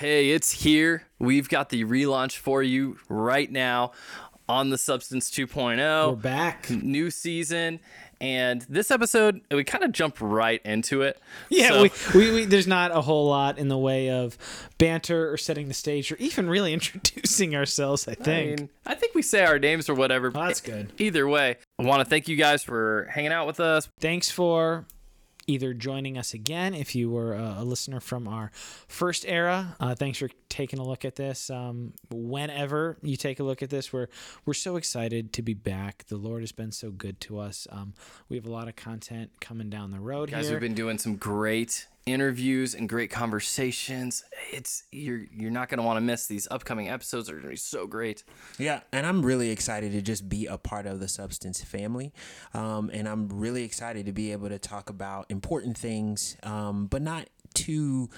Hey, it's here. We've got the relaunch for you right now on the Substance 2.0. We're back. New season. And this episode, we kind of jump right into it. Yeah, So- we, we, we there's not a whole lot in the way of banter or setting the stage or even really introducing ourselves. I I think. mean, I think we say our names or whatever. Oh, that's good. Either way, I want to thank you guys for hanging out with us. Thanks for either joining us again if you were a, listener from our first era. Uh, thanks for taking a look at this. Um, whenever you take a look at this, we're we're so excited to be back. The Lord has been so good to us. Um, we have a lot of content coming down the road You guys here. have been doing some great interviews and great conversations. It's you're you're not gonna want to miss these upcoming episodes. They're gonna be so great. Yeah, and I'm really excited to just be a part of the Substance family. Um, and I'm really excited to be able to talk about important things, um, but not too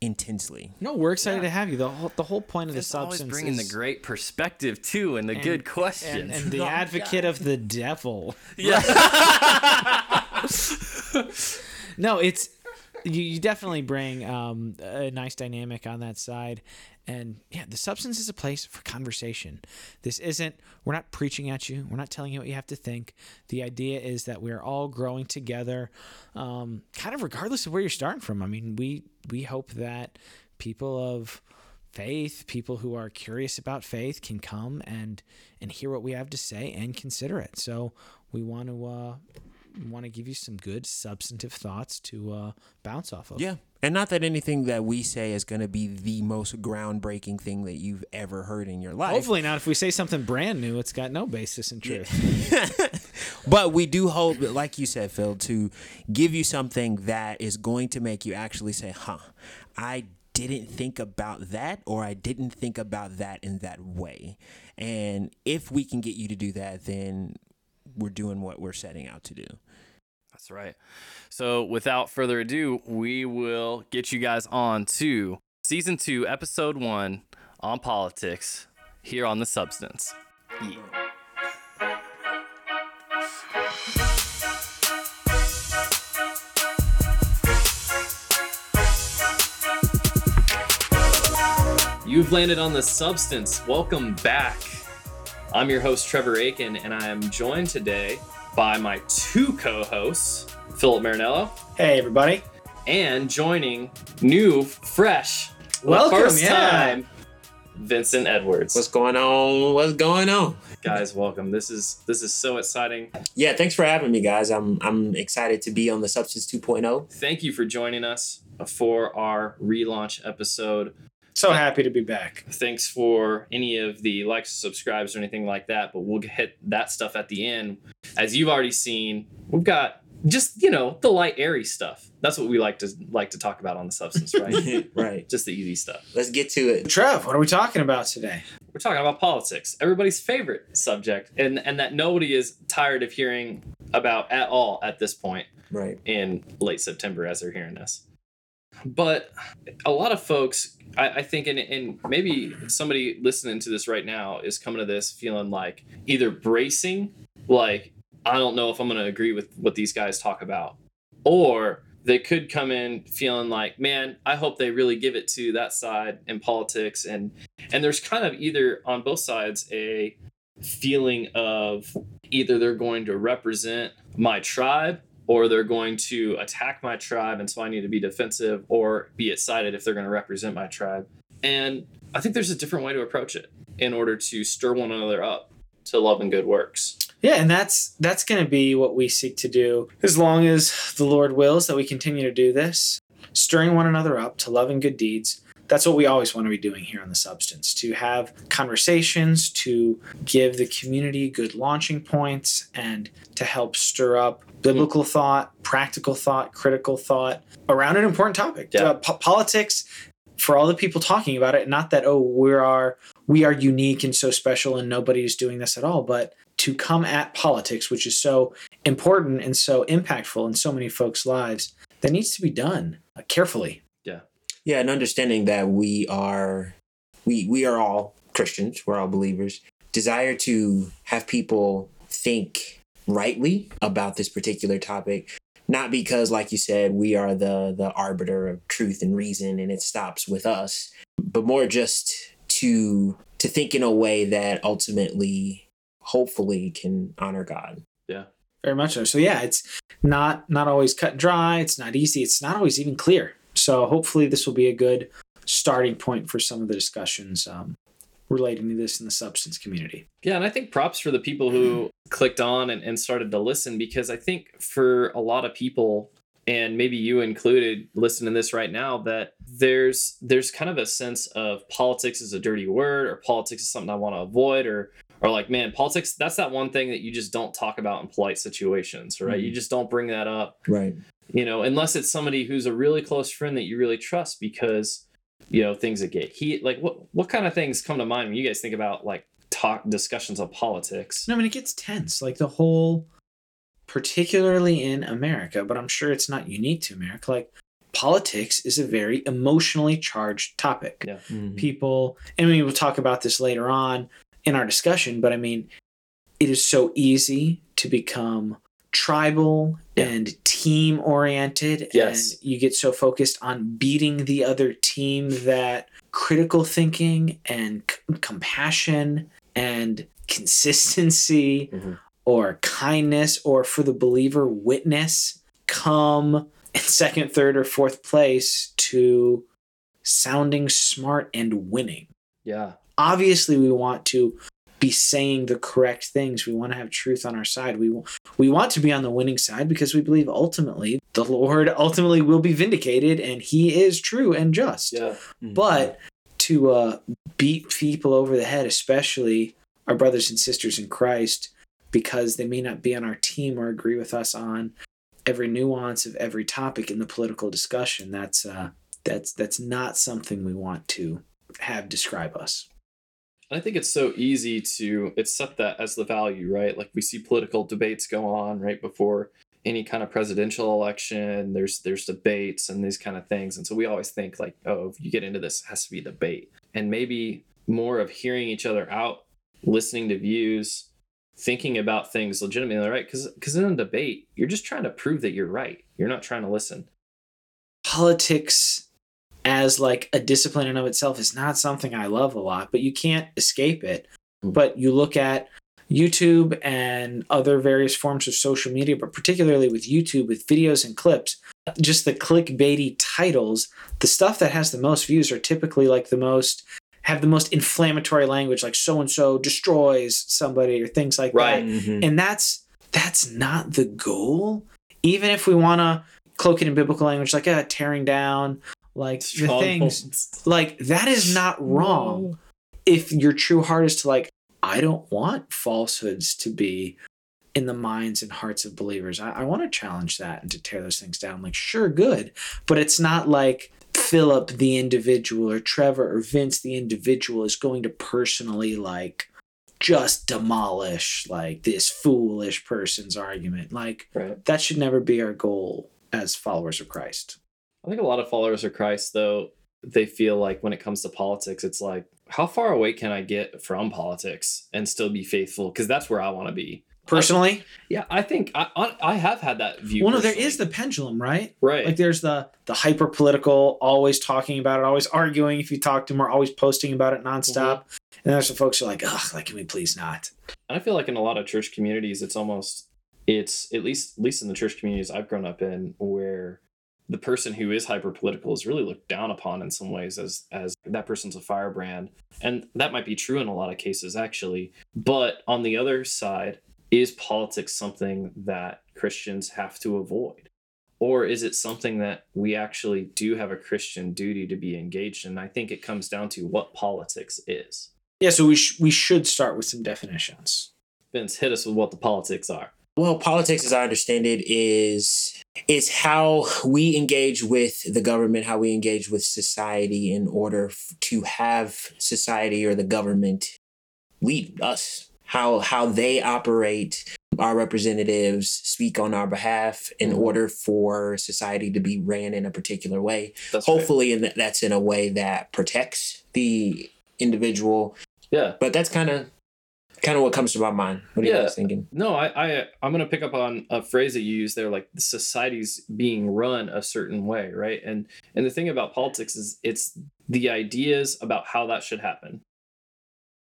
intensely. no, we're excited to have you. The whole, the whole point of the It's always substance bringing the great perspective too, and the good questions. and, and the advocate of the devil. yeah, No, it's you, you definitely bring um, a nice dynamic on that side. And yeah, the substance is a place for conversation. This isn't, we're not preaching at you. We're not telling you what you have to think. The idea is that we're all growing together, um, kind of regardless of where you're starting from. I mean, we, we hope that people of faith, people who are curious about faith can come and, and hear what we have to say and consider it. So we want to, uh, want to give you some good substantive thoughts to uh, bounce off of. Yeah. And not that anything that we say is going to be the most groundbreaking thing that you've ever heard in your life. Hopefully not. If we say something brand new, it's got no basis in truth. But we do hope, like you said, Phil, to give you something that is going to make you actually say, huh, I didn't think about that, or I didn't think about that in that way. And if we can get you to do that, then we're doing what we're setting out to do. That's right. So without further ado, we will get you guys on to season two, episode one on politics here on the Substance. Yeah. You've landed on the substance. Welcome back. I'm your host, Trevor Aiken, and I am joined today by my two co hosts, Philip Marinello, hey, everybody. and joining new, fresh, Welcome, first yeah. time, Vincent Edwards. What's going on? What's going on? Guys, welcome. This is this is so exciting. Yeah, thanks for having me, guys. I'm I'm excited to be on the Substance oh. 2.0. Thank you for joining us for our relaunch episode. So happy to be back. Thanks for any of the likes, subscribes, or anything like that. But we'll hit that stuff at the end. As you've already seen, we've got just you know the light, airy stuff. That's what we like to like to talk about on the substance, right? right. just the easy stuff. Let's get to it. Trev, what are we talking about today? We're talking about politics, everybody's favorite subject, and and that nobody is tired of hearing about at all at this point Right. in late September as they're hearing this. But a lot of folks, I, I think, and, and maybe somebody listening to this right now is coming to this feeling like either bracing, like, I don't know if I'm going to agree with what these guys talk about, or they could come in feeling like, man, I hope they really give it to that side in politics. And, and there's kind of either on both sides a feeling of either they're going to represent my tribe or they're going to attack my tribe and so I need to be defensive or be excited if they're going to represent my tribe. And I think there's a different way to approach it in order to stir one another up to love and good works. Yeah, and that's that's going to be what we seek to do as long as the Lord wills that we continue to do this, stirring one another up to love and good deeds. That's what we always want to be doing here on the substance to have conversations, to give the community good launching points, and to help stir up biblical thought, practical thought, critical thought around an important topic. Yeah. Uh, po- politics, for all the people talking about it, not that, oh, we are we are unique and so special and nobody's doing this at all, but to come at politics, which is so important and so impactful in so many folks' lives, that needs to be done carefully. Yeah, and understanding that we are we we are all Christians, we're all believers. Desire to have people think rightly about this particular topic, not because like you said, we are the the arbiter of truth and reason and it stops with us, but more just to to think in a way that ultimately, hopefully, can honor God. Yeah. Very much so. So yeah, it's not not always cut and dry. It's not easy. It's not always even clear. So hopefully this will be a good starting point for some of the discussions um, relating to this in the substance community. Yeah, and I think props for the people who clicked on and, and started to listen because I think for a lot of people, and maybe you included listening to this right now, that there's there's kind of a sense of politics is a dirty word or politics is something I want to avoid or or like man politics that's that one thing that you just don't talk about in polite situations right you just don't bring that up Right. You know unless it's somebody who's a really close friend that you really trust because you know things that get heat like what what kind of things come to mind when you guys think about like talk discussions of politics No, I mean it gets tense. Like the whole, particularly in America, but I'm sure it's not unique to America. Like politics is a very emotionally charged topic. Yeah. Mhm. People, and we will talk about this later on in our discussion. But I mean, it is so easy to become tribal Yeah. and team oriented Yes. and you get so focused on beating the other team that critical thinking and c- compassion and consistency Mhm. or kindness or for the believer witness come in second third or fourth place to sounding smart and winning yeah obviously we want to be saying the correct things. We want to have truth on our side. We we want to be on the winning side because we believe ultimately the Lord ultimately will be vindicated and he is true and just. yeah But to uh, beat people over the head, especially our brothers and sisters in Christ, because they may not be on our team or agree with us on every nuance of every topic in the political discussion, that's uh, that's that's not something we want to have describe us. I think it's so easy to accept that as the value, right? Like we see political debates go on right before any kind of presidential election. There's there's debates and these kind of things, and so we always think like, oh, if you get into this, it has to be debate, and maybe more of hearing each other out, listening to views, thinking about things legitimately, right? Because because in a debate, you're just trying to prove that you're right. You're not trying to listen. politics as like a discipline in of itself is not something I love a lot, but you can't escape it. Mm. But you look at YouTube and other various forms of social media, but particularly with YouTube with videos and clips, just the clickbaity titles, the stuff that has the most views are typically like the most have the most inflammatory language like so and so destroys somebody or things like Right. that Mhm. and that's that's not the goal even if we want to cloak it in biblical language like uh, tearing down like the things Strongholds. like that is not wrong. If your true heart is to like i don't want falsehoods to be in the minds and hearts of believers. I, I want to challenge that and to tear those things down. Like sure good. But it's not like philip the individual or trevor or vince the individual is going to personally like just demolish like this foolish person's argument. Like Right. that should never be our goal as followers of christ I think a lot of followers of Christ, though, they feel like when it comes to politics, it's like, how far away can I get from politics and still be faithful? Because that's where I want to be. personally Yeah, I think I I I have had that view. well no there is the pendulum right right. Like there's the the hyper political, always talking about it, always arguing. If you talk to them, or always posting about it nonstop. Mm-hmm. And there's some folks who are like, ugh, like can we please not? I feel like in a lot of church communities, it's almost it's at least at least in the church communities I've grown up in, where the person who is hyper political is really looked down upon in some ways as as that person's a firebrand, and that might be true in a lot of cases actually. But on the other side, is politics something that Christians have to avoid? Or is it something that we actually do have a Christian duty to be engaged in? I think it comes down to what politics is. Yeah, so we sh- we should start with some definitions. Vince, hit us with what the politics are. Well, politics, as I understand it, is is how we engage with the government, how we engage with society in order f- to have society or the government lead us. How how they operate, our representatives speak on our behalf in Mhm. order for society to be ran in a particular way. That's right. Hopefully, and that's in a way that protects the individual. Yeah. But that's kind of Kind of what comes to my mind. What are you guys thinking? No, I, I I'm gonna pick up on a phrase that you use there, like the society's being run a certain way, right? And and the thing about politics is it's the ideas about how that should happen.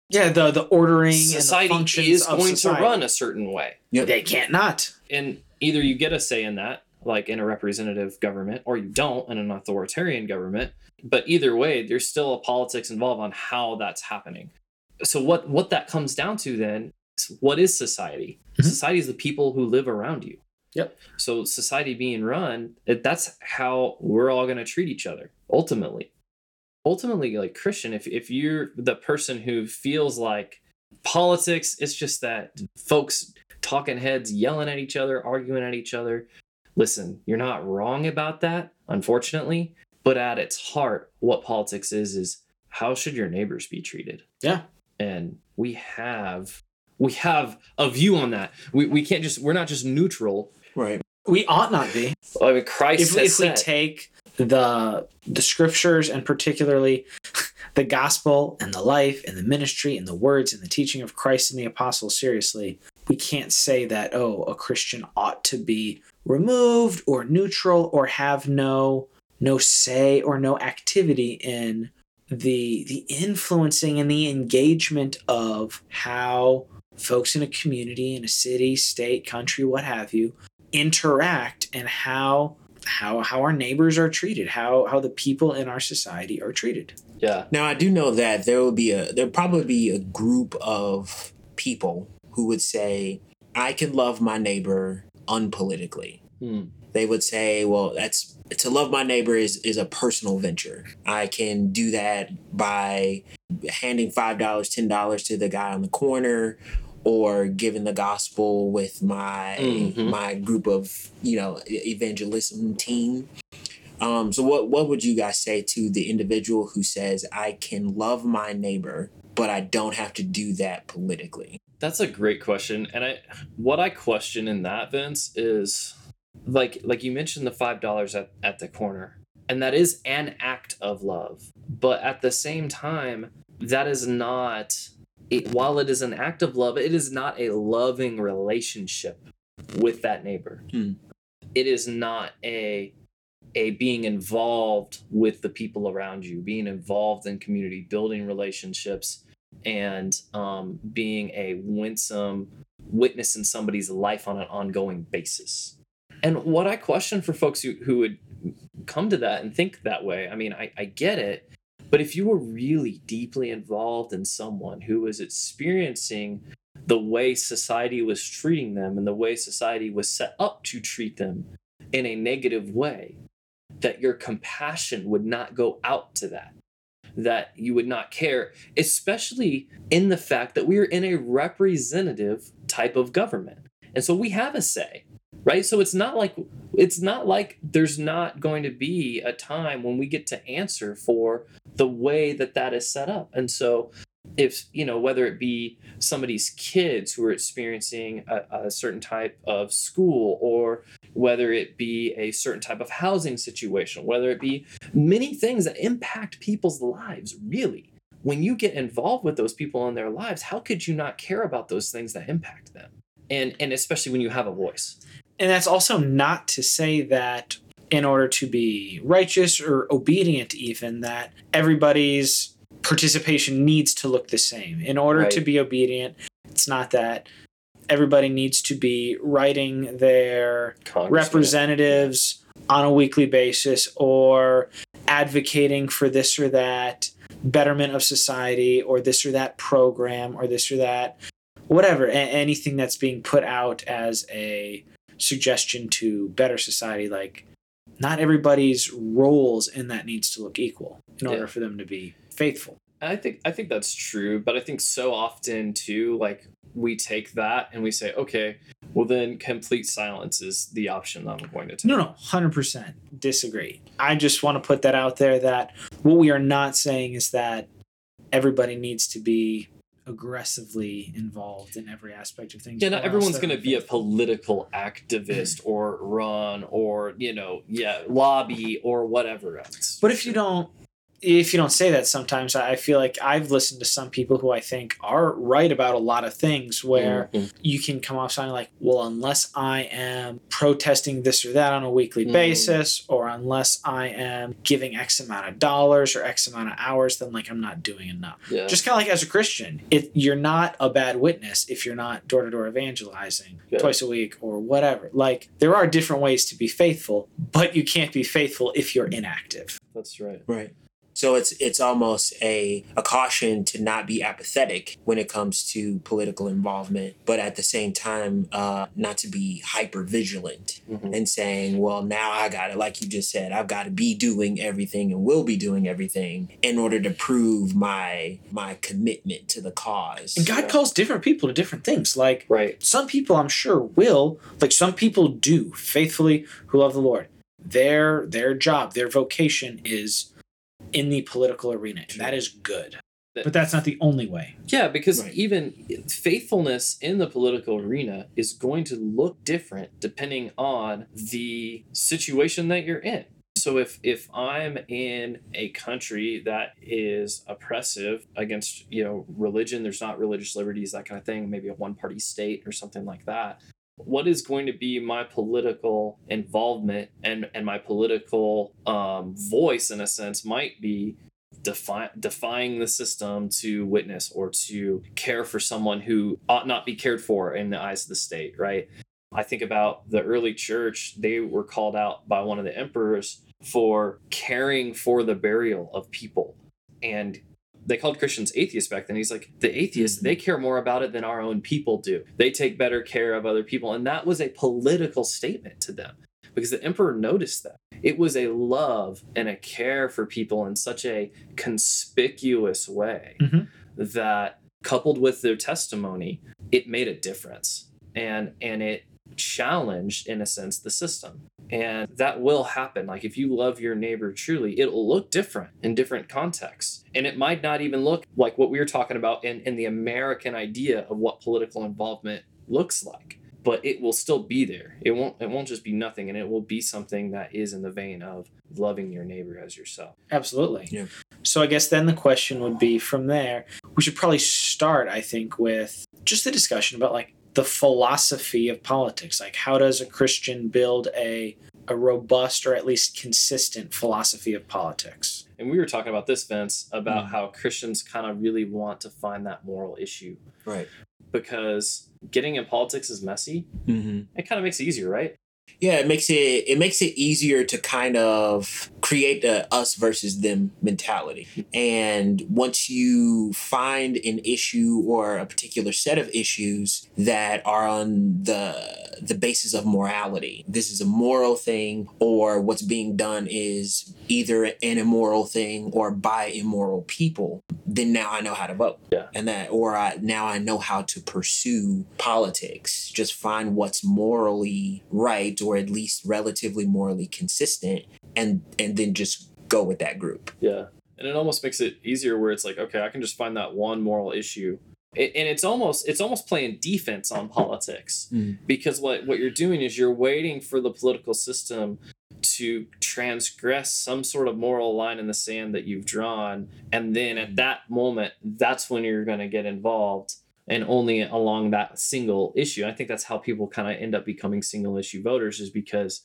Yeah, the the ordering and the Society is going society. to run a certain way. They can't not. And either you get a say in that, like in a representative government, or you don't in an authoritarian government. But either way, there's still a politics involved on how that's happening. So what what that comes down to then is what is society? Mhm. Society is the people who live around you. Yep. So society being run, that's how we're all going to treat each other ultimately. Ultimately, like Christian, if if you're the person who feels like politics, it's just that folks talking heads yelling at each other, arguing at each other. Listen, you're not wrong about that, unfortunately, but at its heart, what politics is is how should your neighbors be treated? Yeah. And we have we have a view on that. We we can't just we're not just neutral. Right. We ought not be. I mean, Christ if, has if we take the the scriptures and particularly the gospel and the life and the ministry and the words and the teaching of Christ and the apostles seriously, we can't say that oh a Christian ought to be removed or neutral or have no no say or no activity in the the influencing and the engagement of how folks in a community in a city state country what have you interact and how how how our neighbors are treated how how the people in our society are treated yeah, Now I do know that there will be a there'll probably be a group of people who would say, I can love my neighbor unpolitically. Hmm. They would say, well, that's to love my neighbor is is a personal venture. I can do that by handing five dollars, ten dollars to the guy on the corner, or giving the gospel with my Mhm. my group of you know evangelism team. Um, so what what would you guys say to the individual who says I can love my neighbor, but I don't have to do that politically? That's a great question. And I what I question in that, Vince, is like like you mentioned the five dollars at, at the corner. And that is an act of love. But at the same time, that is not it, while it is an act of love, it is not a loving relationship with that neighbor. Hmm. It is not a a being involved with the people around you, being involved in community, building relationships, and um, being a winsome witness in somebody's life on an ongoing basis. And what I question for folks who, who would come to that and think that way, I mean, I, I get it, but if you were really deeply involved in someone who was experiencing the way society was treating them and the way society was set up to treat them in a negative way, that your compassion would not go out to that that you would not care, especially in the fact that we are in a representative type of government. And so we have a say, right? So it's not like it's not like there's not going to be a time when we get to answer for the way that that is set up. And so if you know whether it be somebody's kids who are experiencing a, a certain type of school or whether it be a certain type of housing situation whether it be many things that impact people's lives really when you get involved with those people in their lives how could you not care about those things that impact them and and especially when you have a voice and that's also not to say that in order to be righteous or obedient even that everybody's participation needs to look the same. In order to be obedient it's not that everybody needs to be writing their representatives on a weekly basis or advocating for this or that betterment of society or this or that program or this or that whatever a- anything that's being put out as a suggestion to better society like not everybody's roles in that needs to look equal in order Yeah. for them to be faithful I think I think that's true, but I think so often too, like we take that and we say, okay, well then complete silence is the option I'm going to take. No, no, 100% disagree. I just want to put that out there that what we are not saying is that everybody needs to be aggressively involved in every aspect of things. Yeah, not everyone's going to be a political activist or run or you know, yeah, lobby or whatever else. But if you don't if you don't say that sometimes i feel like i've listened to some people who i think are right about a lot of things where Mhm. you can come off sounding like well unless i am protesting this or that on a weekly Mm. basis or unless i am giving x amount of dollars or x amount of hours then like i'm not doing enough yeah, just kind of like as a christian it, you're not a bad witness if you're not door-to-door evangelizing Yeah. twice a week or whatever like there are different ways to be faithful but you can't be faithful if you're inactive that's right. Right. So it's it's almost a, a caution to not be apathetic when it comes to political involvement, but at the same time, uh, not to be hyper vigilant Mhm. and saying, well, now I got it. Like you just said, I've got to be doing everything and will be doing everything in order to prove my my commitment to the cause. And God Yeah. calls different people to different things. Like Right. some people, I'm sure, will. Like some people do faithfully who love the Lord. Their their job, their vocation is in the political arena, and that is good. But that's not the only way. Yeah, because Right. even faithfulness in the political arena is going to look different depending on the situation that you're in. So if if I'm in a country that is oppressive against, you know, religion, there's not religious liberties, that kind of thing, maybe a one-party state or something like that. What is going to be my political involvement and and my political um, voice in a sense might be defi- defying the system to witness or to care for someone who ought not be cared for in the eyes of the state, right? I think about the early church, they were called out by one of the emperors for caring for the burial of people. And they called Christians atheists back then. He's like, the atheists, they care more about it than our own people do. They take better care of other people. And that was a political statement to them because the emperor noticed that. It was a love and a care for people in such a conspicuous way Mhm. that coupled with their testimony, it made a difference. And and it challenged in a sense the system. And that will happen. Like if you love your neighbor truly, it'll look different in different contexts. And it might not even look like what we were talking about in, in the American idea of what political involvement looks like. But it will still be there. It won't it won't just be nothing and it will be something that is in the vein of loving your neighbor as yourself. Absolutely. Yeah. So I guess then the question would be from there, we should probably start, I think, with just the discussion about like the philosophy of politics. Like how does a Christian build a a robust or at least consistent philosophy of politics? And we were talking about this, Vince, about Mm. how Christians kind of really want to find that moral issue Right. because getting in politics is messy. Mm-hmm. It kind of makes it easier, right? Yeah, it makes it it makes it easier to kind of create a us versus them mentality. And once you find an issue or a particular set of issues that are on the the basis of morality, this is a moral thing or what's being done is either an immoral thing or by immoral people, then now I know how to vote. Yeah. And that or I now I know how to pursue politics. Just find what's morally right or at least relatively morally consistent and and then just go with that group. Yeah. And it almost makes it easier where it's like, okay, I can just find that one moral issue. A- And it's almost it's almost playing defense on politics Mm. because what what you're doing is you're waiting for the political system to transgress some sort of moral line in the sand that you've drawn and then at that moment that's when you're going to get involved and only along that single issue. I think that's how people kind of end up becoming single issue voters is because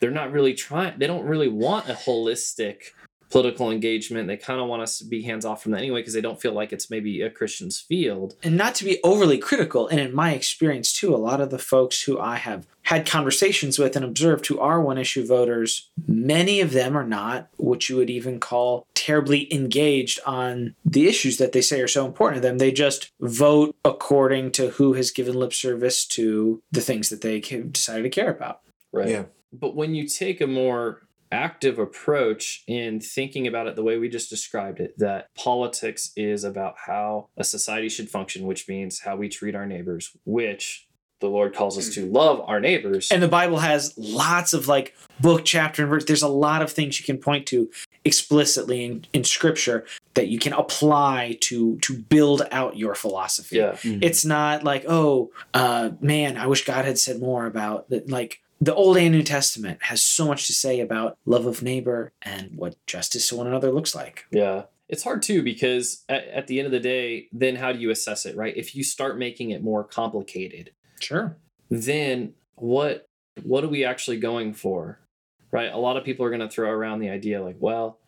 they're not really trying they don't really want a holistic political engagement. They kind of want us to be hands off from that anyway because they don't feel like it's maybe a christian's field. And not to be overly critical and in my experience too a lot of the folks who i have had conversations with and observed who are one issue voters many of them are not what you would even call terribly engaged on the issues that they say are so important to them. They just vote according to who has given lip service to the things that they decided to care about. Right. Yeah. but when you take a more active approach in thinking about it the way we just described it that politics is about how a society should function which means how we treat our neighbors which the lord calls us to love our neighbors. And the bible has lots of like book chapter and verse. There's a lot of things you can point to explicitly in, in scripture that you can apply to to build out your philosophy. Yeah. It's not like oh uh man i wish god had said more about that like the Old and New Testament has so much to say about love of neighbor and what justice to one another looks like. Yeah. It's hard too because at, at the end of the day, then how do you assess it, right? If you start making it more complicated, Sure. then what what are we actually going for? Right? A lot of people are going to throw around the idea like, well,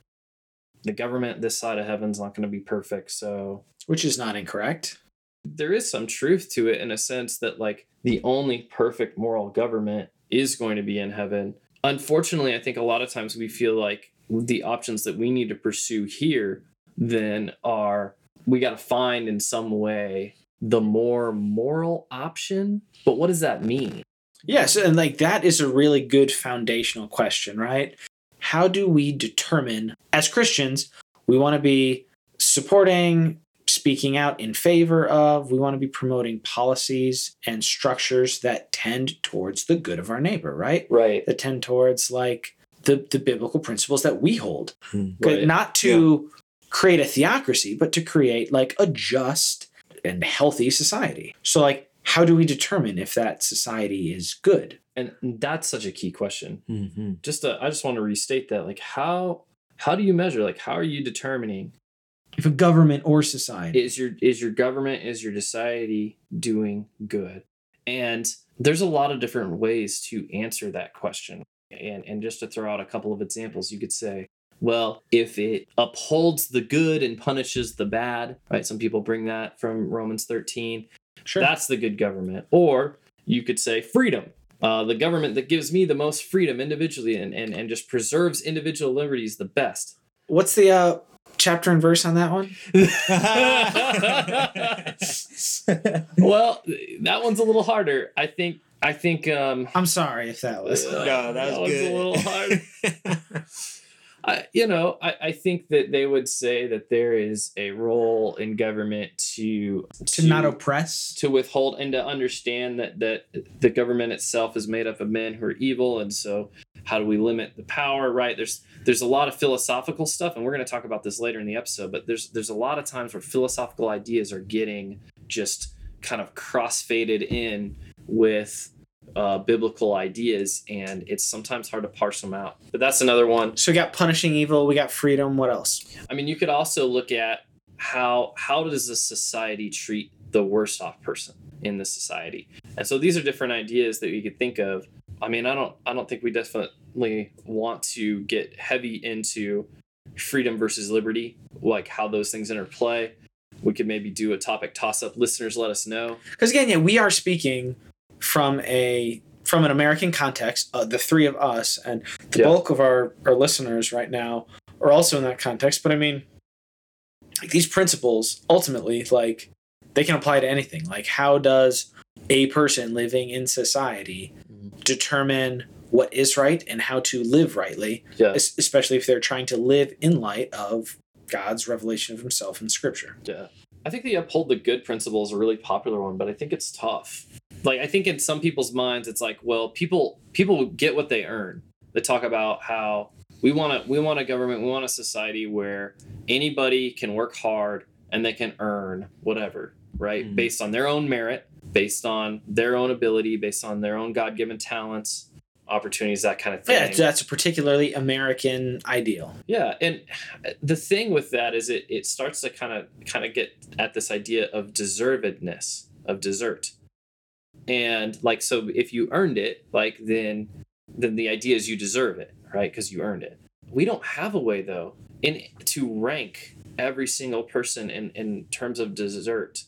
the government this side of heaven's not going to be perfect, so Which is not incorrect. there is some truth to it in a sense that like the only perfect moral government is going to be in heaven. Unfortunately, I think a lot of times we feel like the options that we need to pursue here then are we got to find in some way the more moral option. But what does that mean? Yes, and like that is a really good foundational question, right? How do we determine as Christians we want to be supporting, speaking out in favor of, we want to be promoting policies and structures that tend towards the good of our neighbor, right? Right. That tend towards like the the biblical principles that we hold. Hmm. Right. Not to create a theocracy, but to create like a just and healthy society. So like how do we determine if that society is good? And that's such a key question. hmm Just to, I just want to restate that like how how do you measure like how are you determining if a government or society. Is your is your government is your society doing good? And there's a lot of different ways to answer that question. And and just to throw out a couple of examples you could say well if it upholds the good and punishes the bad right? Some people bring that from romans 13 sure. That's the good government. Or you could say freedom uh, the government that gives me the most freedom individually and, and, and just preserves individual liberties the best. What's the uh chapter and verse on that one well, that one's a little harder. I think. I think. Um, i'm sorry if that was uh, No, that was one's good. a little hard. I, you know, I, I think that they would say that there is a role in government to to not oppress to withhold and to understand that that the government itself is made up of men who are evil, and so how do we limit the power? Right? There's there's a lot of philosophical stuff, and we're going to talk about this later in the episode. But there's there's a lot of times where philosophical ideas are getting just kind of crossfaded in with uh, biblical ideas, and it's sometimes hard to parse them out. But that's another one. so we got punishing evil we got freedom what else I mean, you could also look at how how does a society treat the worst off person in the society, and so these are different ideas that we could think of. I mean, I don't I don't think we definitely want to get heavy into freedom versus liberty, like how those things interplay. We could maybe do a topic toss up. Listeners, let us know. because again yeah we are speaking from a from an american context uh, the three of us and the Yeah. bulk of our our listeners right now are also in that context but i mean like these principles ultimately like they can apply to anything like how does a person living in society determine what is right and how to live rightly Yeah, es- especially if they're trying to live in light of god's revelation of himself in scripture yeah. I think the uphold the good principle is a really popular one, but I think it's tough. Like I think in some people's minds, it's like, well, people people get what they earn. They talk about how we want to we want a government, we want a society where anybody can work hard and they can earn whatever, right? Mhm. Based on their own merit, based on their own ability, based on their own God given talents, opportunities, that kind of thing. yeah that's a particularly american ideal Yeah, and the thing with that is it it starts to kind of kind of get at this idea of deservedness of desert. And like so if you earned it, like then then the idea is you deserve it, right? Cuz you earned it. We don't have a way though in to rank every single person in in terms of dessert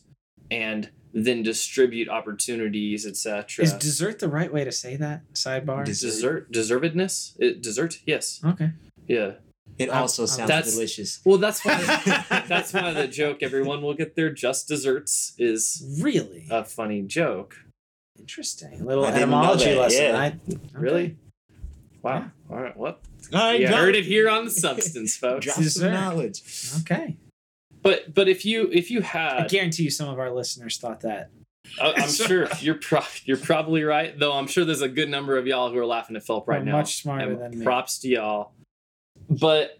and then distribute opportunities, etc. Is dessert the right way to say that? Sidebar. dessert desert deservedness? Uh, it, desert? Yes. okay. Yeah. It also I'm- sounds That's- delicious. Well, that's why that's why the joke everyone will get their just desserts is Really a funny joke. Interesting. A little I etymology lesson. yeah. I, okay. Really? Wow. All right. Well, I you heard it here on the substance, folks. Drop Yes, some knowledge. Okay. But but if you if you have I guarantee you, some of our listeners thought that. I- I'm sure you're pro- you're probably right. Though I'm sure there's a good number of y'all who are laughing at Philip right We're now. much smarter and than me. props to y'all. But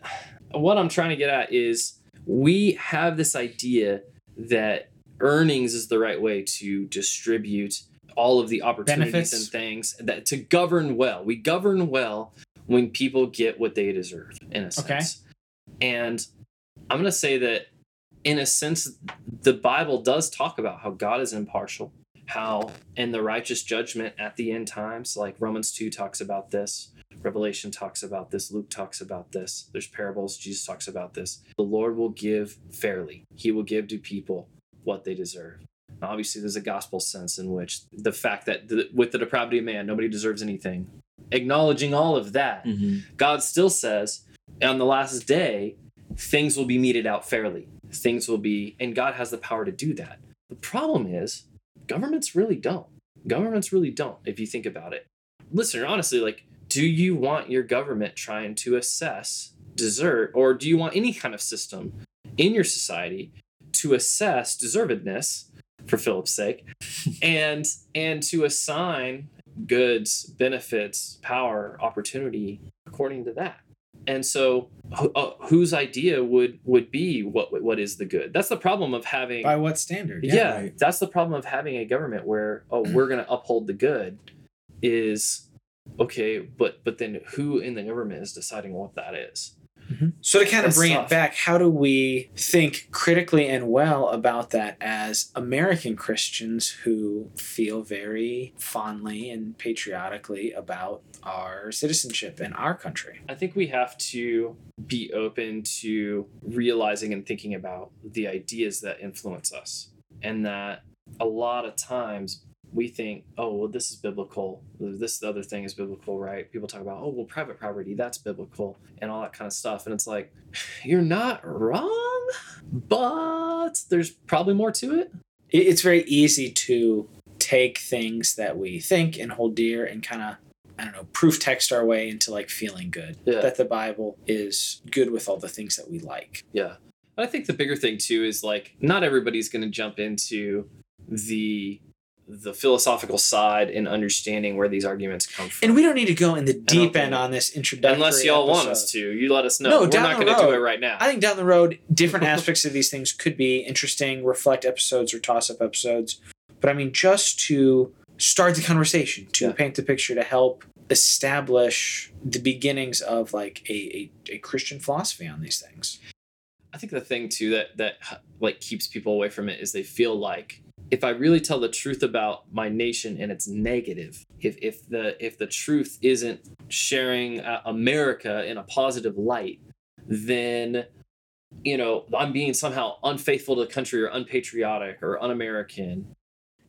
what I'm trying to get at is we have this idea that earnings is the right way to distribute all of the opportunities Benefits. and things that to govern well. We govern well when people get what they deserve, in a Okay. sense. And I'm going to say that, in a sense, the Bible does talk about how God is impartial, how in the righteous judgment at the end times, like Romans 2 talks about this, Revelation talks about this, Luke talks about this, there's parables, Jesus talks about this. The Lord will give fairly, He will give to people what they deserve. Obviously, there's a gospel sense in which the fact that the, with the depravity of man, nobody deserves anything. Acknowledging all of that, Mhm. God still says on the last day, things will be meted out fairly. Things will be, and God has the power to do that. The problem is, governments really don't. Governments really don't, if you think about it. Listen, honestly, like, do you want your government trying to assess desert, or do you want any kind of system in your society to assess deservedness, for Philip's sake, and and to assign goods, benefits, power, opportunity according to that? and so uh, whose idea would would be what what is the good that's the problem of having By what standard? yeah, right. that's the problem of having a government where oh we're going to uphold the good is okay but but then who in the government is deciding what that is Mm-hmm. So to kind of That's bring tough. it back, how do we think critically and well about that as American Christians who feel very fondly and patriotically about our citizenship in our country? i think we have to be open to realizing and thinking about the ideas that influence us and that a lot of times we think, oh, well, this is biblical. This other thing is biblical, right? People talk about, oh, well, private property, that's biblical, and all that kind of stuff. And it's like, you're not wrong, but there's probably more to it. It- It's very easy to take things that we think and hold dear and kind of I don't know, proof text our way into like feeling good. Yeah. That the Bible is good with all the things that we like. Yeah. But I think the bigger thing too is like not everybody's going to jump into the the philosophical side and understanding where these arguments come from. And we don't need to go in the deep end on this introduction. unless y'all want us to, you let us know. No, We're down not going to do it right now. I think down the road, different aspects of these things could be interesting, reflect episodes or toss up episodes. But I mean, just to start the conversation, to Yeah. paint the picture, to help establish the beginnings of like a, a, a Christian philosophy on these things. I think the thing too that that like keeps people away from it is they feel like if I really tell the truth about my nation and it's negative, if if the if the truth isn't sharing uh, America in a positive light, then you know I'm being somehow unfaithful to the country or unpatriotic or un-American.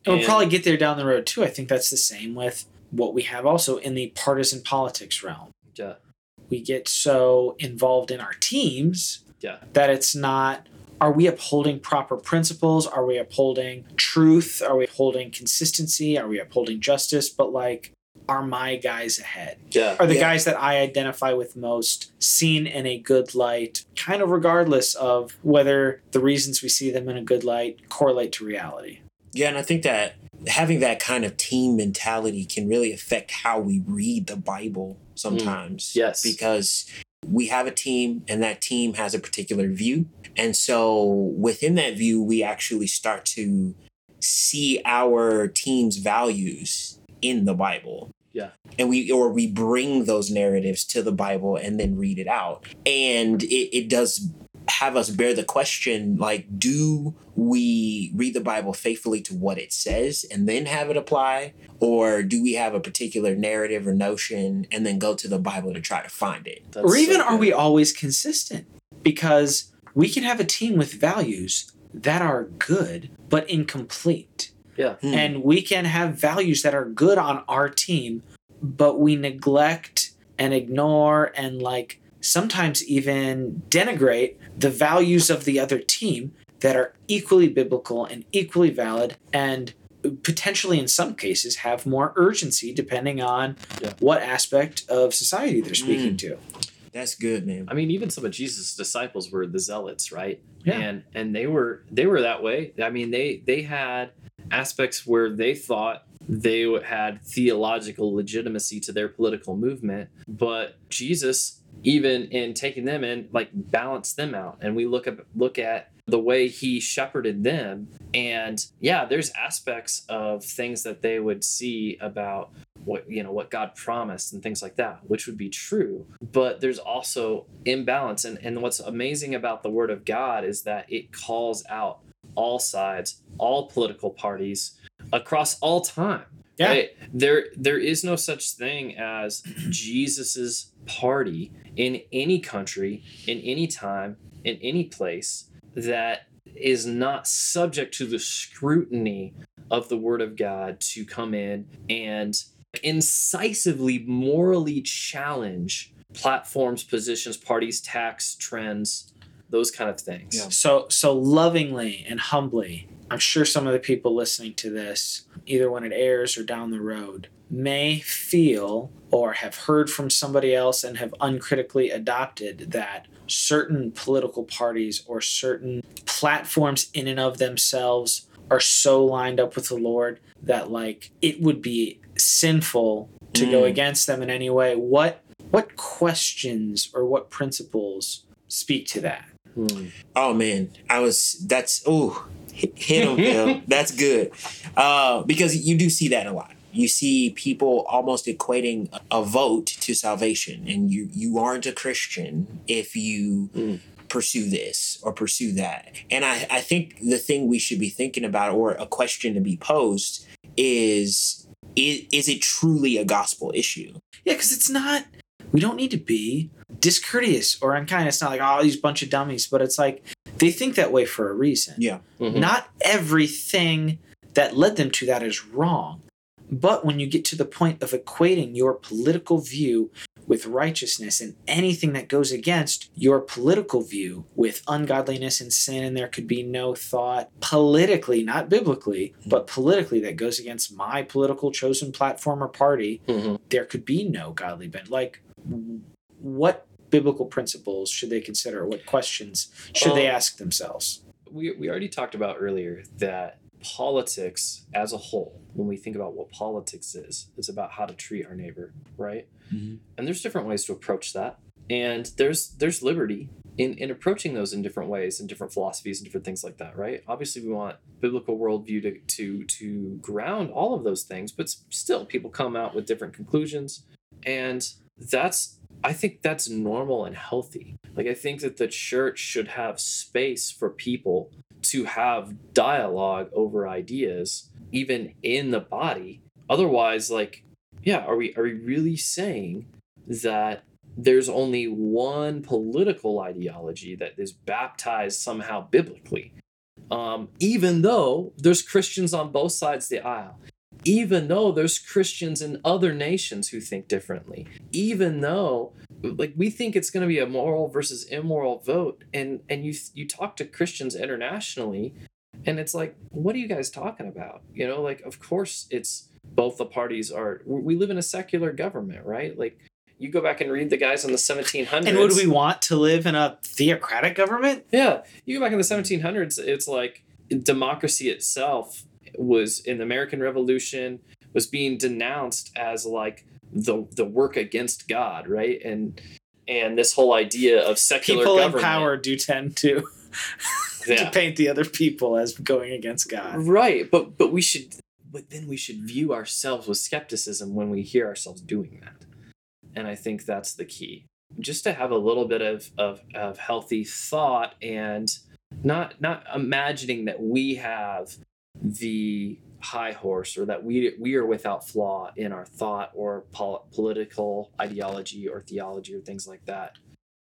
And we'll probably get there down the road too. I think that's the same with what we have also in the partisan politics realm. Yeah, we get so involved in our teams Yeah. that it's not are we upholding proper principles? Are we upholding truth? Are we upholding consistency? Are we upholding justice? But like are my guys ahead? Yeah, are the Yeah. guys that i identify with most seen in a good light? Kind of regardless of whether the reasons we see them in a good light correlate to reality. Yeah, and I think that having that kind of team mentality can really affect how we read the Bible sometimes. Mm, yes. Because we have a team and that team has a particular view. And so within that view, we actually start to see our team's values in the Bible. Yeah. And we or we bring those narratives to the Bible and then read it out. And it, it does have us bear the question like do we read the bible faithfully to what it says and then have it apply or do we have a particular narrative or notion and then go to the bible to try to find it That's or even so are we always consistent because we can have a team with values that are good but incomplete Yeah, Hmm. and we can have values that are good on our team but we neglect and ignore and like sometimes even denigrate the values of the other team that are equally biblical and equally valid and potentially in some cases have more urgency depending on Yeah. what aspect of society they're speaking to that's good man I mean, even some of Jesus' disciples were the zealots, right? Yeah. And and they were they were that way. I mean, they they had aspects where they thought they had theological legitimacy to their political movement, but Jesus, even in taking them in, like balanced them out. And we look at look at the way he shepherded them. And yeah, there's aspects of things that they would see about what you know what God promised and things like that, which would be true. But there's also imbalance. And, and what's amazing about the word of God is that it calls out all sides, all political parties across all time. Yeah. Right? There there is no such thing as Jesus's party in any country, in any time, in any place that is not subject to the scrutiny of the word of God to come in and incisively morally challenge platforms, positions, parties, tax trends, those kind of things. Yeah. So so lovingly and humbly, I'm sure some of the people listening to this, either when it airs or down the road, may feel or have heard from somebody else and have uncritically adopted that certain political parties or certain platforms in and of themselves are so lined up with the Lord that like it would be sinful to go Mm. against them in any way. What what questions or what principles speak to that? Hmm. Oh man, I was. That's oh, hit, 'em, Bill. That's good. Uh, because you do see that a lot. You see people almost equating a vote to salvation, and you you aren't a Christian if you Mm. pursue this or pursue that. And I I think the thing we should be thinking about, or a question to be posed, is is, is it truly a gospel issue? Yeah, because it's not. We don't need to be discourteous or unkind. It's not like oh these bunch of dummies, but it's like they think that way for a reason. Yeah. Mhm. Not everything that led them to that is wrong, but when you get to the point of equating your political view with righteousness and anything that goes against your political view with ungodliness and sin, and there could be no thought politically, not biblically, but politically that goes against my political chosen platform or party, Mhm. there could be no godly bent. Like, what biblical principles should they consider? What questions should they Um, ask themselves? we, we already talked about earlier that politics as a whole, when we think about what politics is, it's about how to treat our neighbor, right? Mhm. And there's different ways to approach that. And there's there's liberty in, in approaching those in different ways and different philosophies and different things like that, right? Obviously we want biblical worldview to to to ground all of those things, but still people come out with different conclusions. And that's I think that's normal and healthy. Like I think that the church should have space for people to have dialogue over ideas even in the body. Otherwise like yeah, are we are we really saying that there's only one political ideology that is baptized somehow biblically? Um, even though there's Christians on both sides of the aisle, even though there's Christians in other nations who think differently, even though like we think it's going to be a moral versus immoral vote and and you you talk to Christians internationally and it's like what are you guys talking about? You know like of course it's both the parties are we live in a secular government right? Like you go back and read the guys in the 1700s And would we want to live in a theocratic government? yeah, you go back in the 1700s, it's like democracy itself was in the American Revolution was being denounced as like the the work against God, right? And and this whole idea of secular People in power do tend to, to Yeah. paint the other people as going against God. Right, but but we should but then we should view ourselves with skepticism when we hear ourselves doing that. And I think that's the key. Just to have a little bit of of, of healthy thought and not not imagining that we have the high horse or that we we are without flaw in our thought or pol- political ideology or theology or things like that.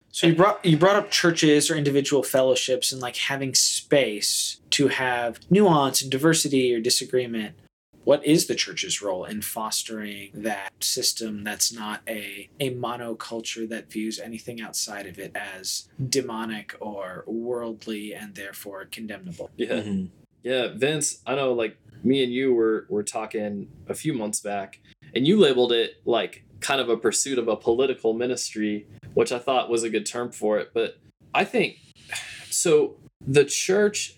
So you brought you brought up churches or individual fellowships and like having space to have nuance and diversity or disagreement. What is the church's role in fostering that system that's not a a monoculture that views anything outside of it as demonic or worldly and therefore condemnable? Yeah. Mhm. Yeah, Vince, I know like me and you were were talking a few months back and you labeled it like kind of a pursuit of a political ministry, which I thought was a good term for it, but I think so the church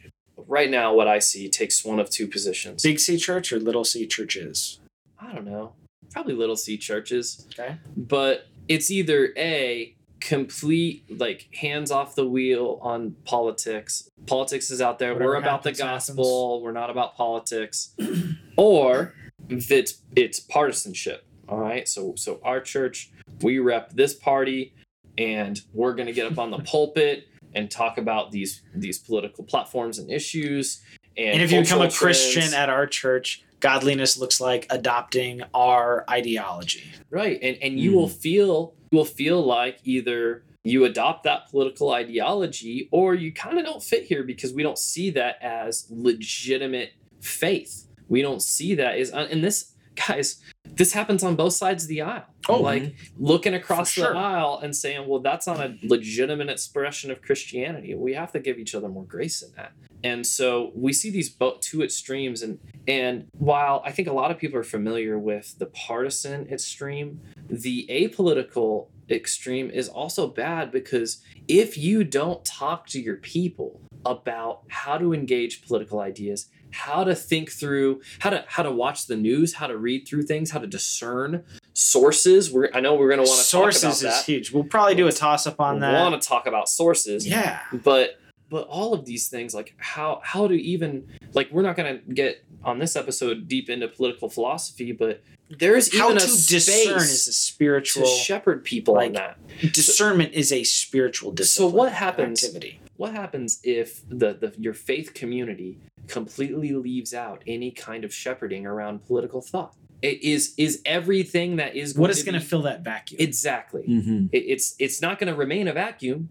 right now what I see takes one of two positions. Big C church or little C churches? I don't know. Probably little C churches. Okay. But it's either A complete like hands off the wheel on politics. Politics is out there. Whatever we're about the happens, gospel. We're not about politics. or if it's it's partisanship. All right. So so our church, we rep this party, and we're gonna get up on the pulpit and talk about these these political platforms and issues. And, And if you become a Christian trends. at our church, godliness looks like adopting our ideology. right and and you hmm. will feel you will feel like either you adopt that political ideology or you kind of don't fit here because we don't see that as legitimate faith. We don't see that as uh, and this guys this happens on both sides of the aisle. Oh, mm-hmm. like looking across sure. the aisle and saying well that's not a legitimate expression of christianity. We have to give each other more grace in that. And so we see these both two extremes and and while i think a lot of people are familiar with the partisan extreme the apolitical extreme is also bad because if you don't talk to your people about how to engage political ideas how to think through how to how to watch the news how to read through things how to discern sources we're i know we're going to want to talk Sources about is that huge. We'll probably do a toss up on we that. want to talk about sources yeah. but but all of these things like how how to even like we're not going to get on this episode deep into political philosophy but there's How even to a discern is a spiritual to shepherd people like, on that discernment is a spiritual discipline so what happens Activity. what happens if the, the your faith community completely leaves out any kind of shepherding around political thought it is is everything that is What is going going to fill that vacuum? exactly Mm-hmm. it, it's it's not going to remain a vacuum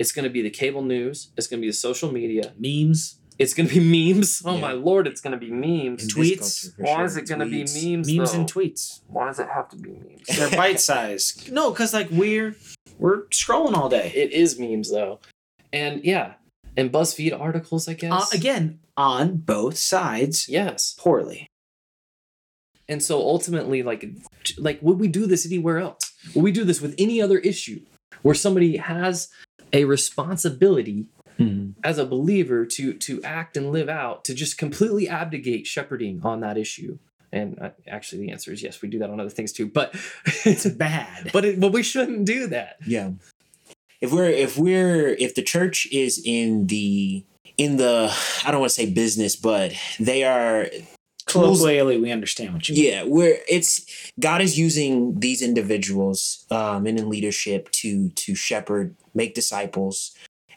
it's going to be the cable news it's going to be the social media memes, It's gonna be memes. Oh Yeah. my lord, it's gonna be memes. In Tweets? culture, Why sure. is it gonna be memes? memes though? and tweets. Why does it have to be memes? They're bite sized. no, because like we're we're scrolling all day. it is memes though, and yeah, and BuzzFeed articles, I guess. Uh, again, on both sides, yes. poorly. And so ultimately, like, like would we do this anywhere else? Would we do this with any other issue where somebody has a responsibility Mm-hmm. as a believer to to act and live out to just completely abdicate shepherding on that issue? And uh, actually, the answer is yes. We do that on other things too, but It's bad. but it, but we shouldn't do that. Yeah. If we're if we're if the church is in the in the I don't want to say business, but they are Colloquially, we understand what you mean. yeah, we're it's God is using these individuals um and in leadership to to shepherd, make disciples.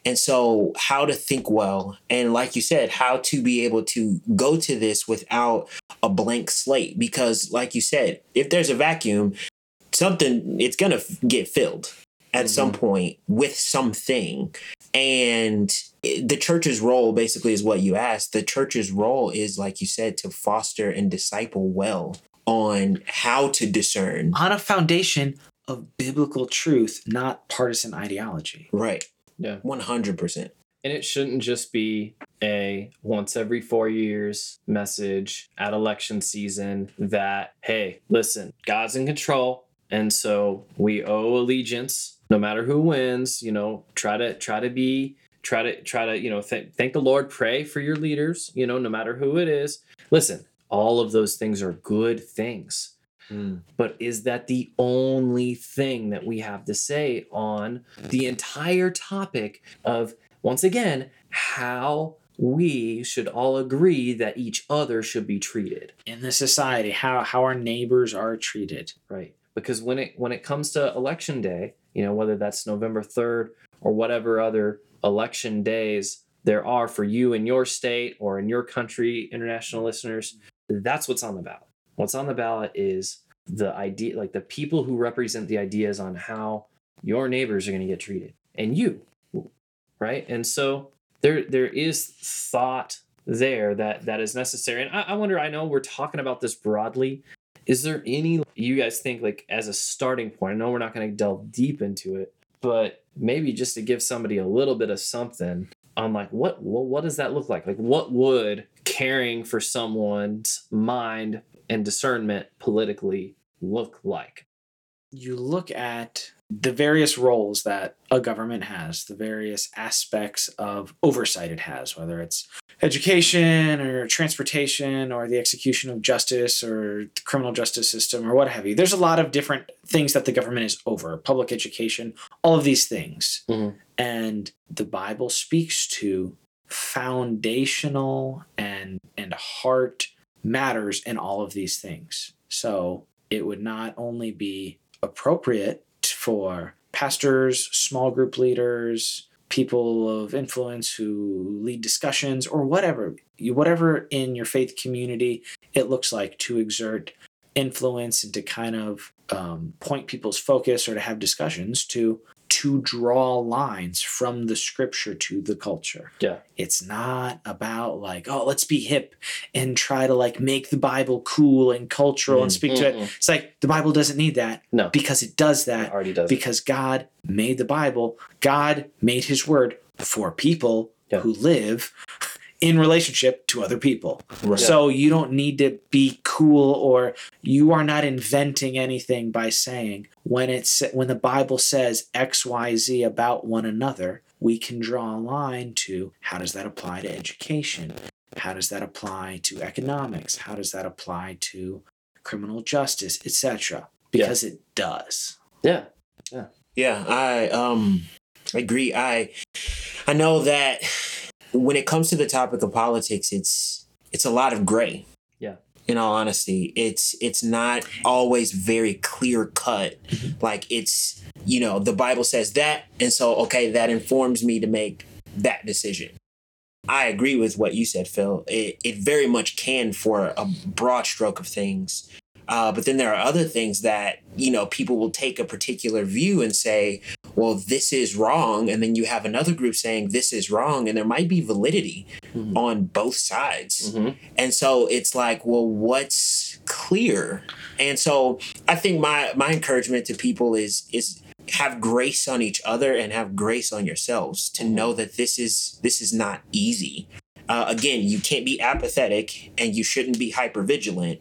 And so how to think well and like you said, how to be able to go to this without a blank slate because like you said, if there's a vacuum, something it's going to get filled at some point with something. And the church's role basically is what you asked. The church's role is like you said to foster and disciple well on how to discern. On a foundation of biblical truth, not partisan ideology. Right. Yeah. 100%. And it shouldn't just be a once every four years message at election season that, hey, listen, God's in control. And so we owe allegiance no matter who wins, you know, try to try to be try to try to, you know, th- thank the Lord, pray for your leaders, you know, no matter who it is. Listen, all of those things are good things. Hmm. But is that the only thing that we have to say on the entire topic of, once again, how we should all agree that each other should be treated? In this society, how how our neighbors are treated. Right. Because when it when it comes to election day, you know, whether that's November 3rd or whatever other election days there are for you in your state or in your country, international listeners, that's what's on the ballot. What's on the ballot is the idea like the people who represent the ideas on how your neighbors are going to get treated and you right and so there there is thought there that that is necessary and I, I wonder i know we're talking about this broadly is there any you guys think like as a starting point i know we're not going to delve deep into it but maybe just to give somebody a little bit of something on like what well, what does that look like? Like what would caring for someone's mind and discernment politically look like? You look at the various roles that a government has, the various aspects of oversight it has, whether it's education or transportation or the execution of justice or the criminal justice system or what have you. There's a lot of different things that the government is over public education, all of these things. Mhm. And the Bible speaks to foundational and and heart matters in all of these things. So it would not only be appropriate for pastors, small group leaders, people of influence who lead discussions or whatever, whatever in your faith community it looks like to exert influence and to kind of um, point people's focus or to have discussions to to draw lines from the scripture to the culture. Yeah. It's not about like, oh, let's be hip and try to like make the Bible cool and cultural and Mm, speak to it. It's like the Bible doesn't need that No. because it does It that already does. because God made the Bible. God made his word for people Yeah. who live in relationship to other people. Right. So you don't need to be cool or you are not inventing anything by saying when it's when the Bible says XYZ about one another, we can draw a line to how does that apply to education? How does that apply to economics? How does that apply to criminal justice, etc. Because it does. Yeah. Yeah. Yeah, I um agree. I I know that when it comes to the topic of politics, it's it's a lot of gray. In all honesty, it's it's not always very clear cut. Mm-hmm. Like it's you know the Bible says that, and so okay, that informs me to make that decision. I agree with what you said, Phil. It it very much can for a broad stroke of things. Uh, but then there are other things that you know people will take a particular view and say, well, this is wrong, and then you have another group saying this is wrong, and there might be validity Mhm. on both sides. Mhm. And so it's like, well, what's clear? And so I think my my encouragement to people is is have grace on each other and have grace on yourselves to know that this is this is not easy. Uh, again, you can't be apathetic and you shouldn't be hyper vigilant.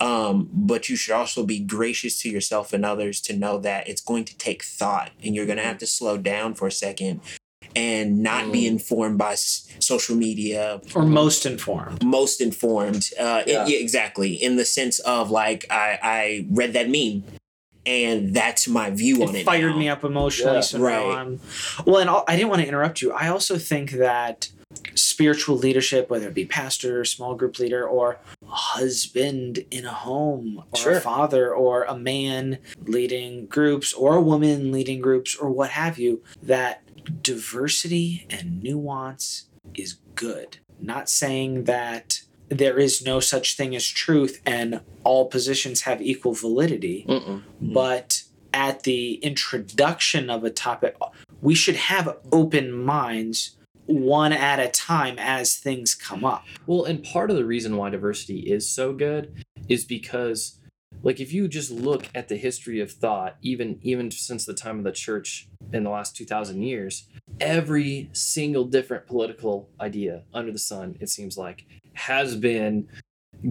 Um, but you should also be gracious to yourself and others to know that it's going to take thought and you're going to have to slow down for a second and not be Mm. informed by s- social media Or most informed. most informed. Uh, Yeah. yeah. exactly. In the sense of like, I, I read that meme, and that's my view on it it. fired now. me up emotionally. Yeah. so now I'm well, and I didn't want to interrupt you. I also think that spiritual leadership, whether it be pastor, small group leader, or husband in a home, or Sure. a father, or a man leading groups, or a woman leading groups, or what have you, that diversity and nuance is good. Not saying that there is no such thing as truth and all positions have equal validity Mm-mm. but at the introduction of a topic we should have open minds one at a time as things come up. Well, and part of the reason why diversity is so good is because like if you just look at the history of thought even even since the time of the church in the last 2000 years every single different political idea under the sun it seems like has been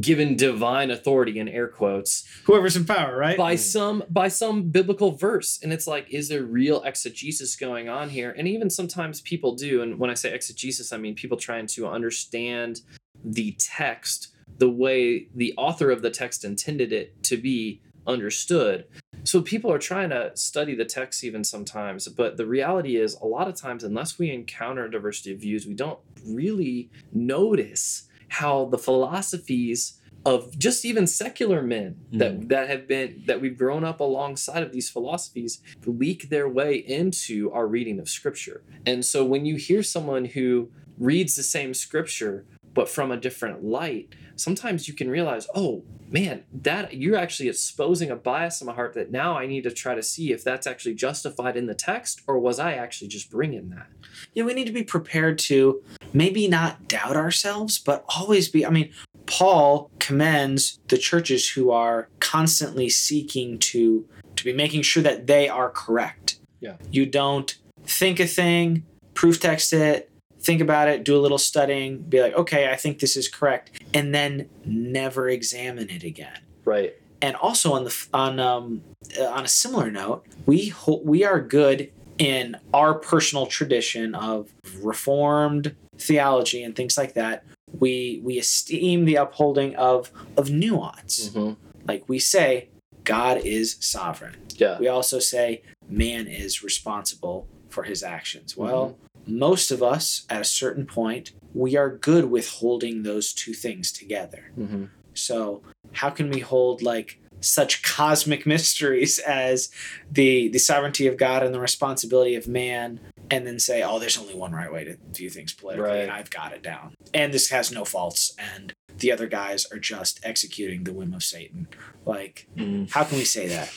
given divine authority in air quotes whoever's in power right? by some by some biblical verse. And it's like is there real exegesis going on here? And even sometimes people do. And when i say exegesis i mean people trying to understand the text the way the author of the text intended it to be understood. So people are trying to study the text even sometimes. But the reality is a lot of times unless we encounter diversity of views we don't really notice how the philosophies of just even secular men that hmm. that have been that we've grown up alongside of these philosophies leak their way into our reading of scripture. And so when you hear someone who reads the same scripture but from a different light, sometimes you can realize, "Oh, man, that you're actually exposing a bias in my heart that now I need to try to see if that's actually justified in the text or was I actually just bringing that?" yeah we need to be prepared to maybe not doubt ourselves but always be i mean paul commends the churches who are constantly seeking to to be making sure that they are correct Yeah. you don't think a thing proof text it think about it do a little studying be like okay i think this is correct and then never examine it again Right. and also on the on um uh, on a similar note, we ho- we are good in our personal tradition of reformed theology and things like that. We we esteem the upholding of of nuance. hmm Like we say, God is sovereign. Yeah. We also say man is responsible for his actions. Well, most of us at a certain point, we are good with holding those two things together. hmm So, how can we hold like such cosmic mysteries as the the sovereignty of God and the responsibility of man and then say, "Oh, there's only one right way to view things politically Right. and I've got it down." And this has no faults and the other guys are just executing the whim of Satan. Like, Mm. how can we say that?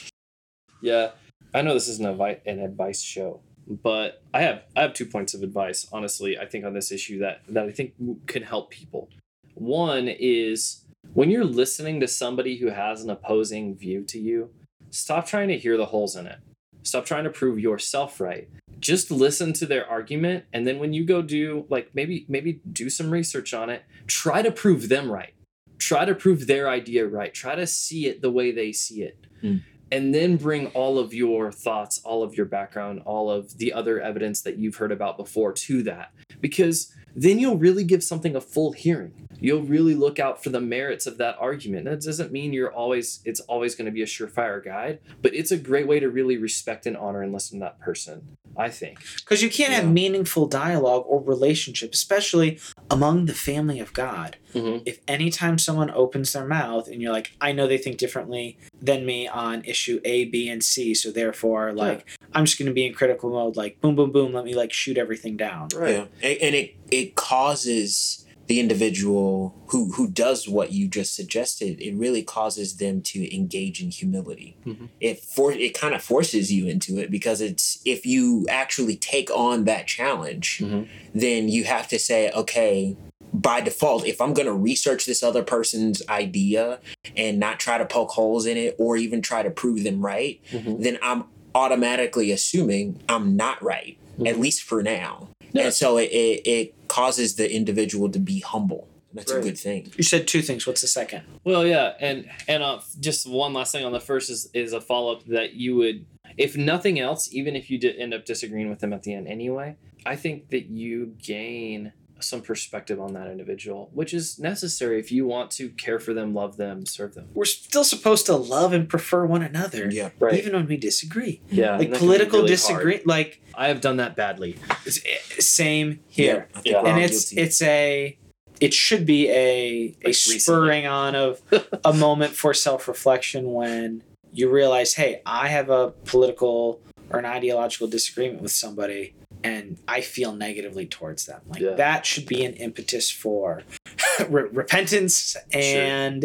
Yeah, I know this isn't a an advice show, but I have I have two points of advice. Honestly, I think on this issue that that I think can help people. One is when you're listening to somebody who has an opposing view to you, stop trying to hear the holes in it. Stop trying to prove yourself right. Just listen to their argument, and then when you go do like maybe maybe do some research on it, try to prove them right. Try to prove their idea right. Try to see it the way they see it hmm. and then bring all of your thoughts, all of your background, all of the other evidence that you've heard about before to that. Because then you'll really give something a full hearing. You'll really look out for the merits of that argument. That doesn't mean you're always it's always going to be a surefire guide, but it's a great way to really respect and honor and listen to that person, I think. Because you can't have meaningful dialogue or relationship, especially among the family of God. Mhm. If anytime someone opens their mouth and you're like, I know they think differently than me on issue A, B, and C, so therefore, like, I'm just going to be in critical mode, like, boom, boom, boom, let me like shoot everything down. Yeah. And, and it it causes the individual who who does what you just suggested. It really causes them to engage in humility. Mhm. It for it kind of forces you into it because it's if you actually take on that challenge, Mhm. then you have to say, okay. By default, if I'm going to research this other person's idea and not try to poke holes in it or even try to prove them right, Mhm. then I'm automatically assuming I'm not right, at Mhm. least for now. Yeah. And so it, it, it causes the individual to be humble. That's Right. a good thing. You said two things. What's the second? Well, yeah, and and uh, just one last thing on the first is is a follow up that you would, if nothing else, even if you did end up disagreeing with them at the end anyway, I think that you gain some perspective on that individual, which is necessary if you want to care for them, love them, serve them. We're still supposed to love and prefer one another, Yeah. Right. even when we disagree. yeah. Like and that can be political really disagree, hard. like I have done that badly. it's, eh, same here. I think Yeah. and it's guilty. it's a it should be a a recently. spurring on of a moment for self reflection when you realize, hey, I have a political or an ideological disagreement with somebody, and I feel negatively towards them. Like Yeah. that should be an impetus for re- repentance and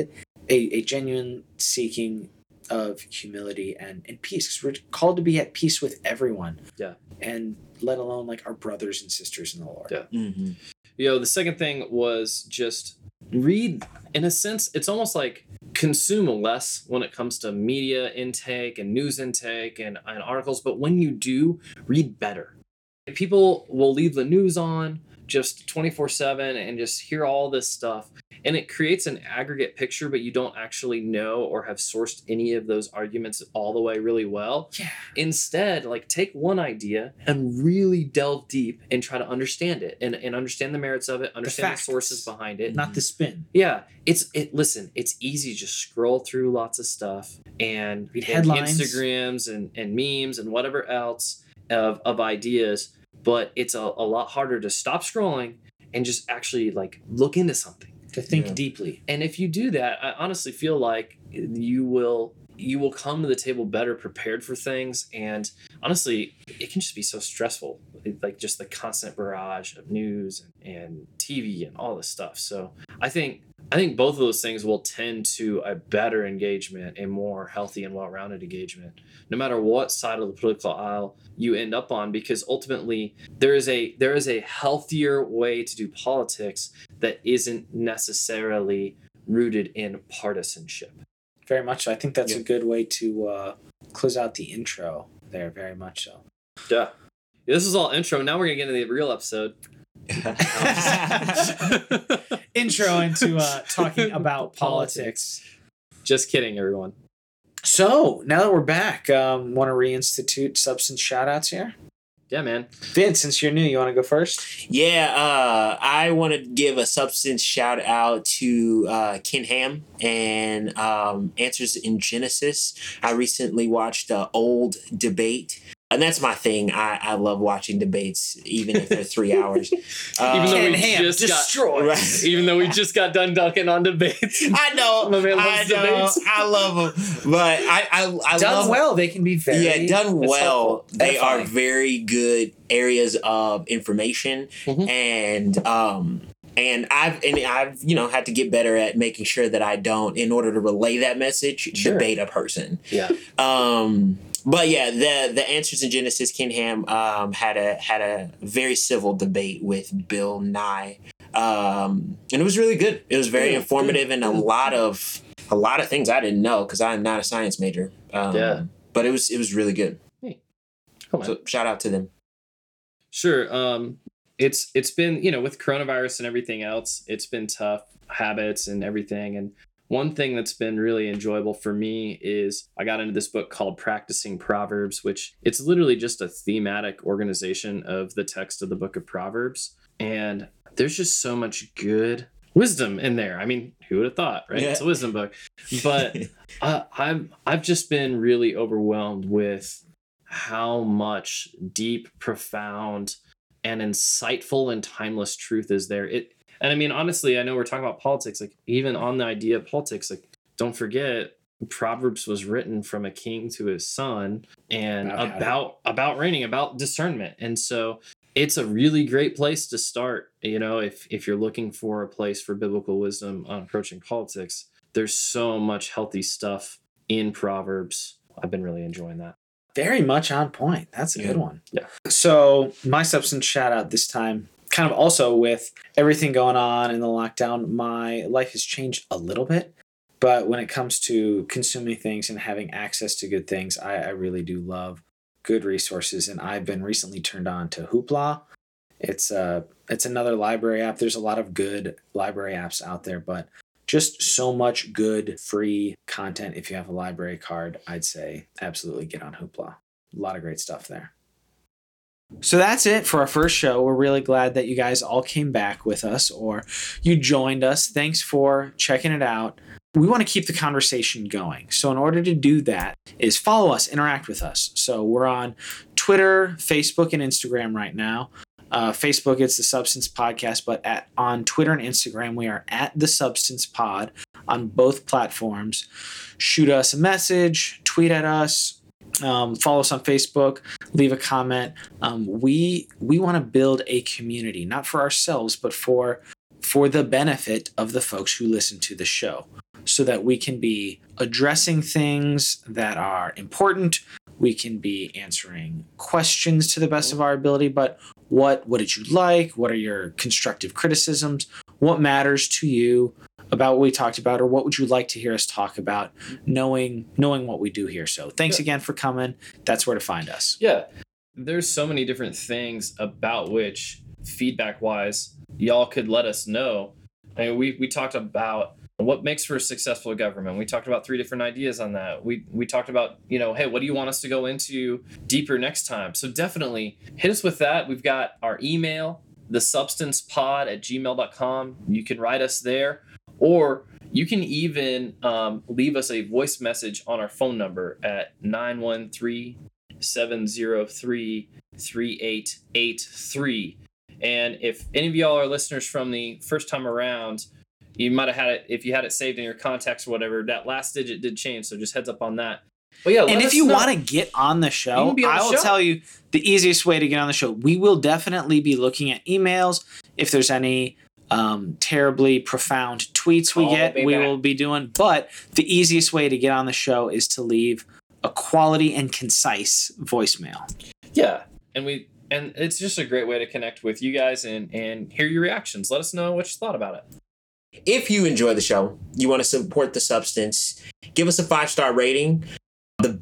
a, a genuine seeking of humility and, and peace. Because we're called to be at peace with everyone. Yeah. And let alone like our brothers and sisters in the Lord. Yeah. Mhm. You know, the second thing was just read. In a sense, it's almost like consume less when it comes to media intake and news intake and, and articles. But when you do, read better. People will leave the news on just 24 7 and just hear all this stuff. And it creates an aggregate picture, but you don't actually know or have sourced any of those arguments all the way really well. Yeah. Instead, like take one idea and really delve deep and try to understand it and, and understand the merits of it, understand the, facts. sources behind it. Not the spin. Yeah, it's it. Listen, it's easy to just scroll through lots of stuff and Read and headlines. Instagrams and and memes and whatever else of of ideas. But it's a, a lot harder to stop scrolling and just actually like look into something. To think Yeah. deeply. And if you do that, I honestly feel like you will you will come to the table better prepared for things and honestly it can just be so stressful like just the constant barrage of news and, and tv and all this stuff so i think i think both of those things will tend to a better engagement a more healthy and well-rounded engagement no matter what side of the political aisle you end up on because ultimately there is a there is a healthier way to do politics that isn't necessarily rooted in partisanship Very much. so. I think that's Yeah. a good way to uh, close out the intro there. Very much so. Yeah. This is all intro. Now we're gonna get into the real episode. intro into uh, talking about politics. Just kidding, everyone. So now that we're back, um, want to reinstitute substance shout outs here? Yeah, man. Vince, since you're new, you want to go first? Yeah, uh, I want to give a substance shout out to uh, Ken Ham and um, Answers in Genesis. I recently watched the old debate. And that's my thing. I, I love watching debates, even if they're three hours. Uh, Even though Ken we Ham just got- destroyed. Right. Even though we just got done ducking on debates. I know, My man I know, debates. I love them, but I, I, I Done love well, they can be very yeah, done well. helpful. They are very good areas of information, Mhm. and um, and I've and I've you know had to get better at making sure that I don't, in order to relay that message, Sure. debate a person. Yeah. Um, but yeah, the the answers in Genesis, Ken Ham um, had a had a very civil debate with Bill Nye, um, and it was really good. It was very Good, informative and a lot of a lot of things I didn't know because I'm not a science major. Um, Yeah. but it was it was really good. Come on. So shout out to them. Sure. Um, it's it's been you know with coronavirus and everything else, it's been tough habits and everything. And one thing that's been really enjoyable for me is I got into this book called Practicing Proverbs, which it's literally just a thematic organization of the text of the book of Proverbs. And there's just so much good wisdom in there. I mean, who would have thought, right? Yeah. It's a wisdom book. But uh, I've I've just been really overwhelmed with how much deep, profound, and insightful and timeless truth is there. It and I mean honestly, I know we're talking about politics, like even on the idea of politics, like don't forget Proverbs was written from a king to his son and About about about reigning, about discernment. And so it's a really great place to start, you know, if if you're looking for a place for biblical wisdom on approaching politics. There's so much healthy stuff in Proverbs. I've been really enjoying that. Very much on point. That's a good one. Yeah. So my substance shout out this time, kind of also with everything going on in the lockdown, my life has changed a little bit. But when it comes to consuming things and having access to good things, I, I really do love good resources. And I've been recently turned on to Hoopla. It's uh it's another library app. There's a lot of good library apps out there, but just so much good free content. If you have a library card, I'd say absolutely get on Hoopla. A lot of great stuff there. So that's it for our first show. We're really glad that you guys all came back with us or you joined us. Thanks for checking it out. We want to keep the conversation going. So in order to do that is follow us, interact with us. So we're on Twitter, Facebook, and Instagram right now. Uh, Facebook, it's the Substance Podcast, but at on Twitter and Instagram, we are at the Substance Pod on both platforms. Shoot us a message, tweet at us, um, follow us on Facebook, leave a comment. Um, we we want to build a community, not for ourselves, but for for the benefit of the folks who listen to the show, so that we can be addressing things that are important. We can be answering questions to the best of our ability, but what what did you like? What are your constructive criticisms? What matters to you about what we talked about, or what would you like to hear us talk about? Knowing knowing what we do here. So thanks Yeah. again for coming. That's where to find us. Yeah. There's so many different things about which feedback wise y'all could let us know. I mean, we, we talked about what makes for a successful government. We talked about three different ideas on that. We we talked about, you know, hey, what do you want us to go into deeper next time? So definitely hit us with that. We've got our email, the substancepod at gmail.com. You can write us there. Or you can even um, leave us a voice message on our phone number at 913 703 3883. And if any of y'all are listeners from the first time around, you might have had it, if you had it saved in your contacts or whatever, that last digit did change. So just heads up on that. But yeah, and if you want to get on the show, on the I will show. tell you the easiest way to get on the show. We will definitely be looking at emails. If there's any um, terribly profound tweets we Call get, we back. will be doing. But the easiest way to get on the show is to leave a quality and concise voicemail. Yeah, and we and it's just a great way to connect with you guys and and hear your reactions. Let us know what you thought about it. If you enjoy the show, you want to support the substance, give us a five star rating.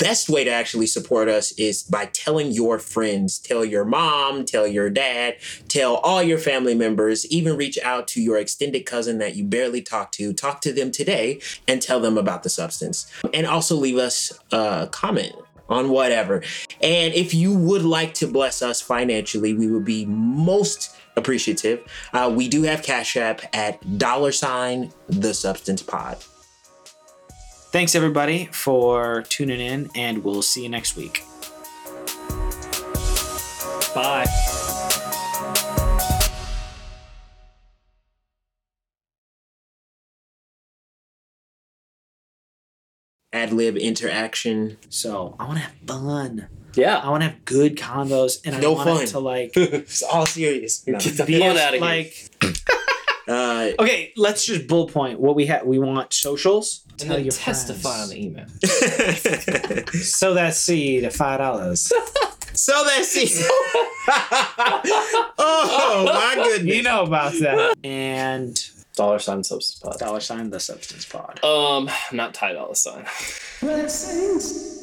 Best way to actually support us is by telling your friends, tell your mom, tell your dad, tell all your family members, even reach out to your extended cousin that you barely talk to, talk to them today and tell them about the substance. And also leave us a comment on whatever. And if you would like to bless us financially, we would be most appreciative. Uh, we do have Cash App at dollar sign the substance pod. Thanks everybody for tuning in, and we'll see you next week. Bye. Ad lib interaction. So I want to have fun. Yeah. I want to have good convos, and I No want fun. it to like it's all serious. No. Get the be fun out of here. like. Uh, Okay, let's just bullet point what we have. We want socials. and Tell then your testify on the email. So that seed at five dollars. so that seed. oh my goodness. you know about that. And Dollar sign substance pod. dollar sign the substance pod. Um, not tie dollar sign. Blessings.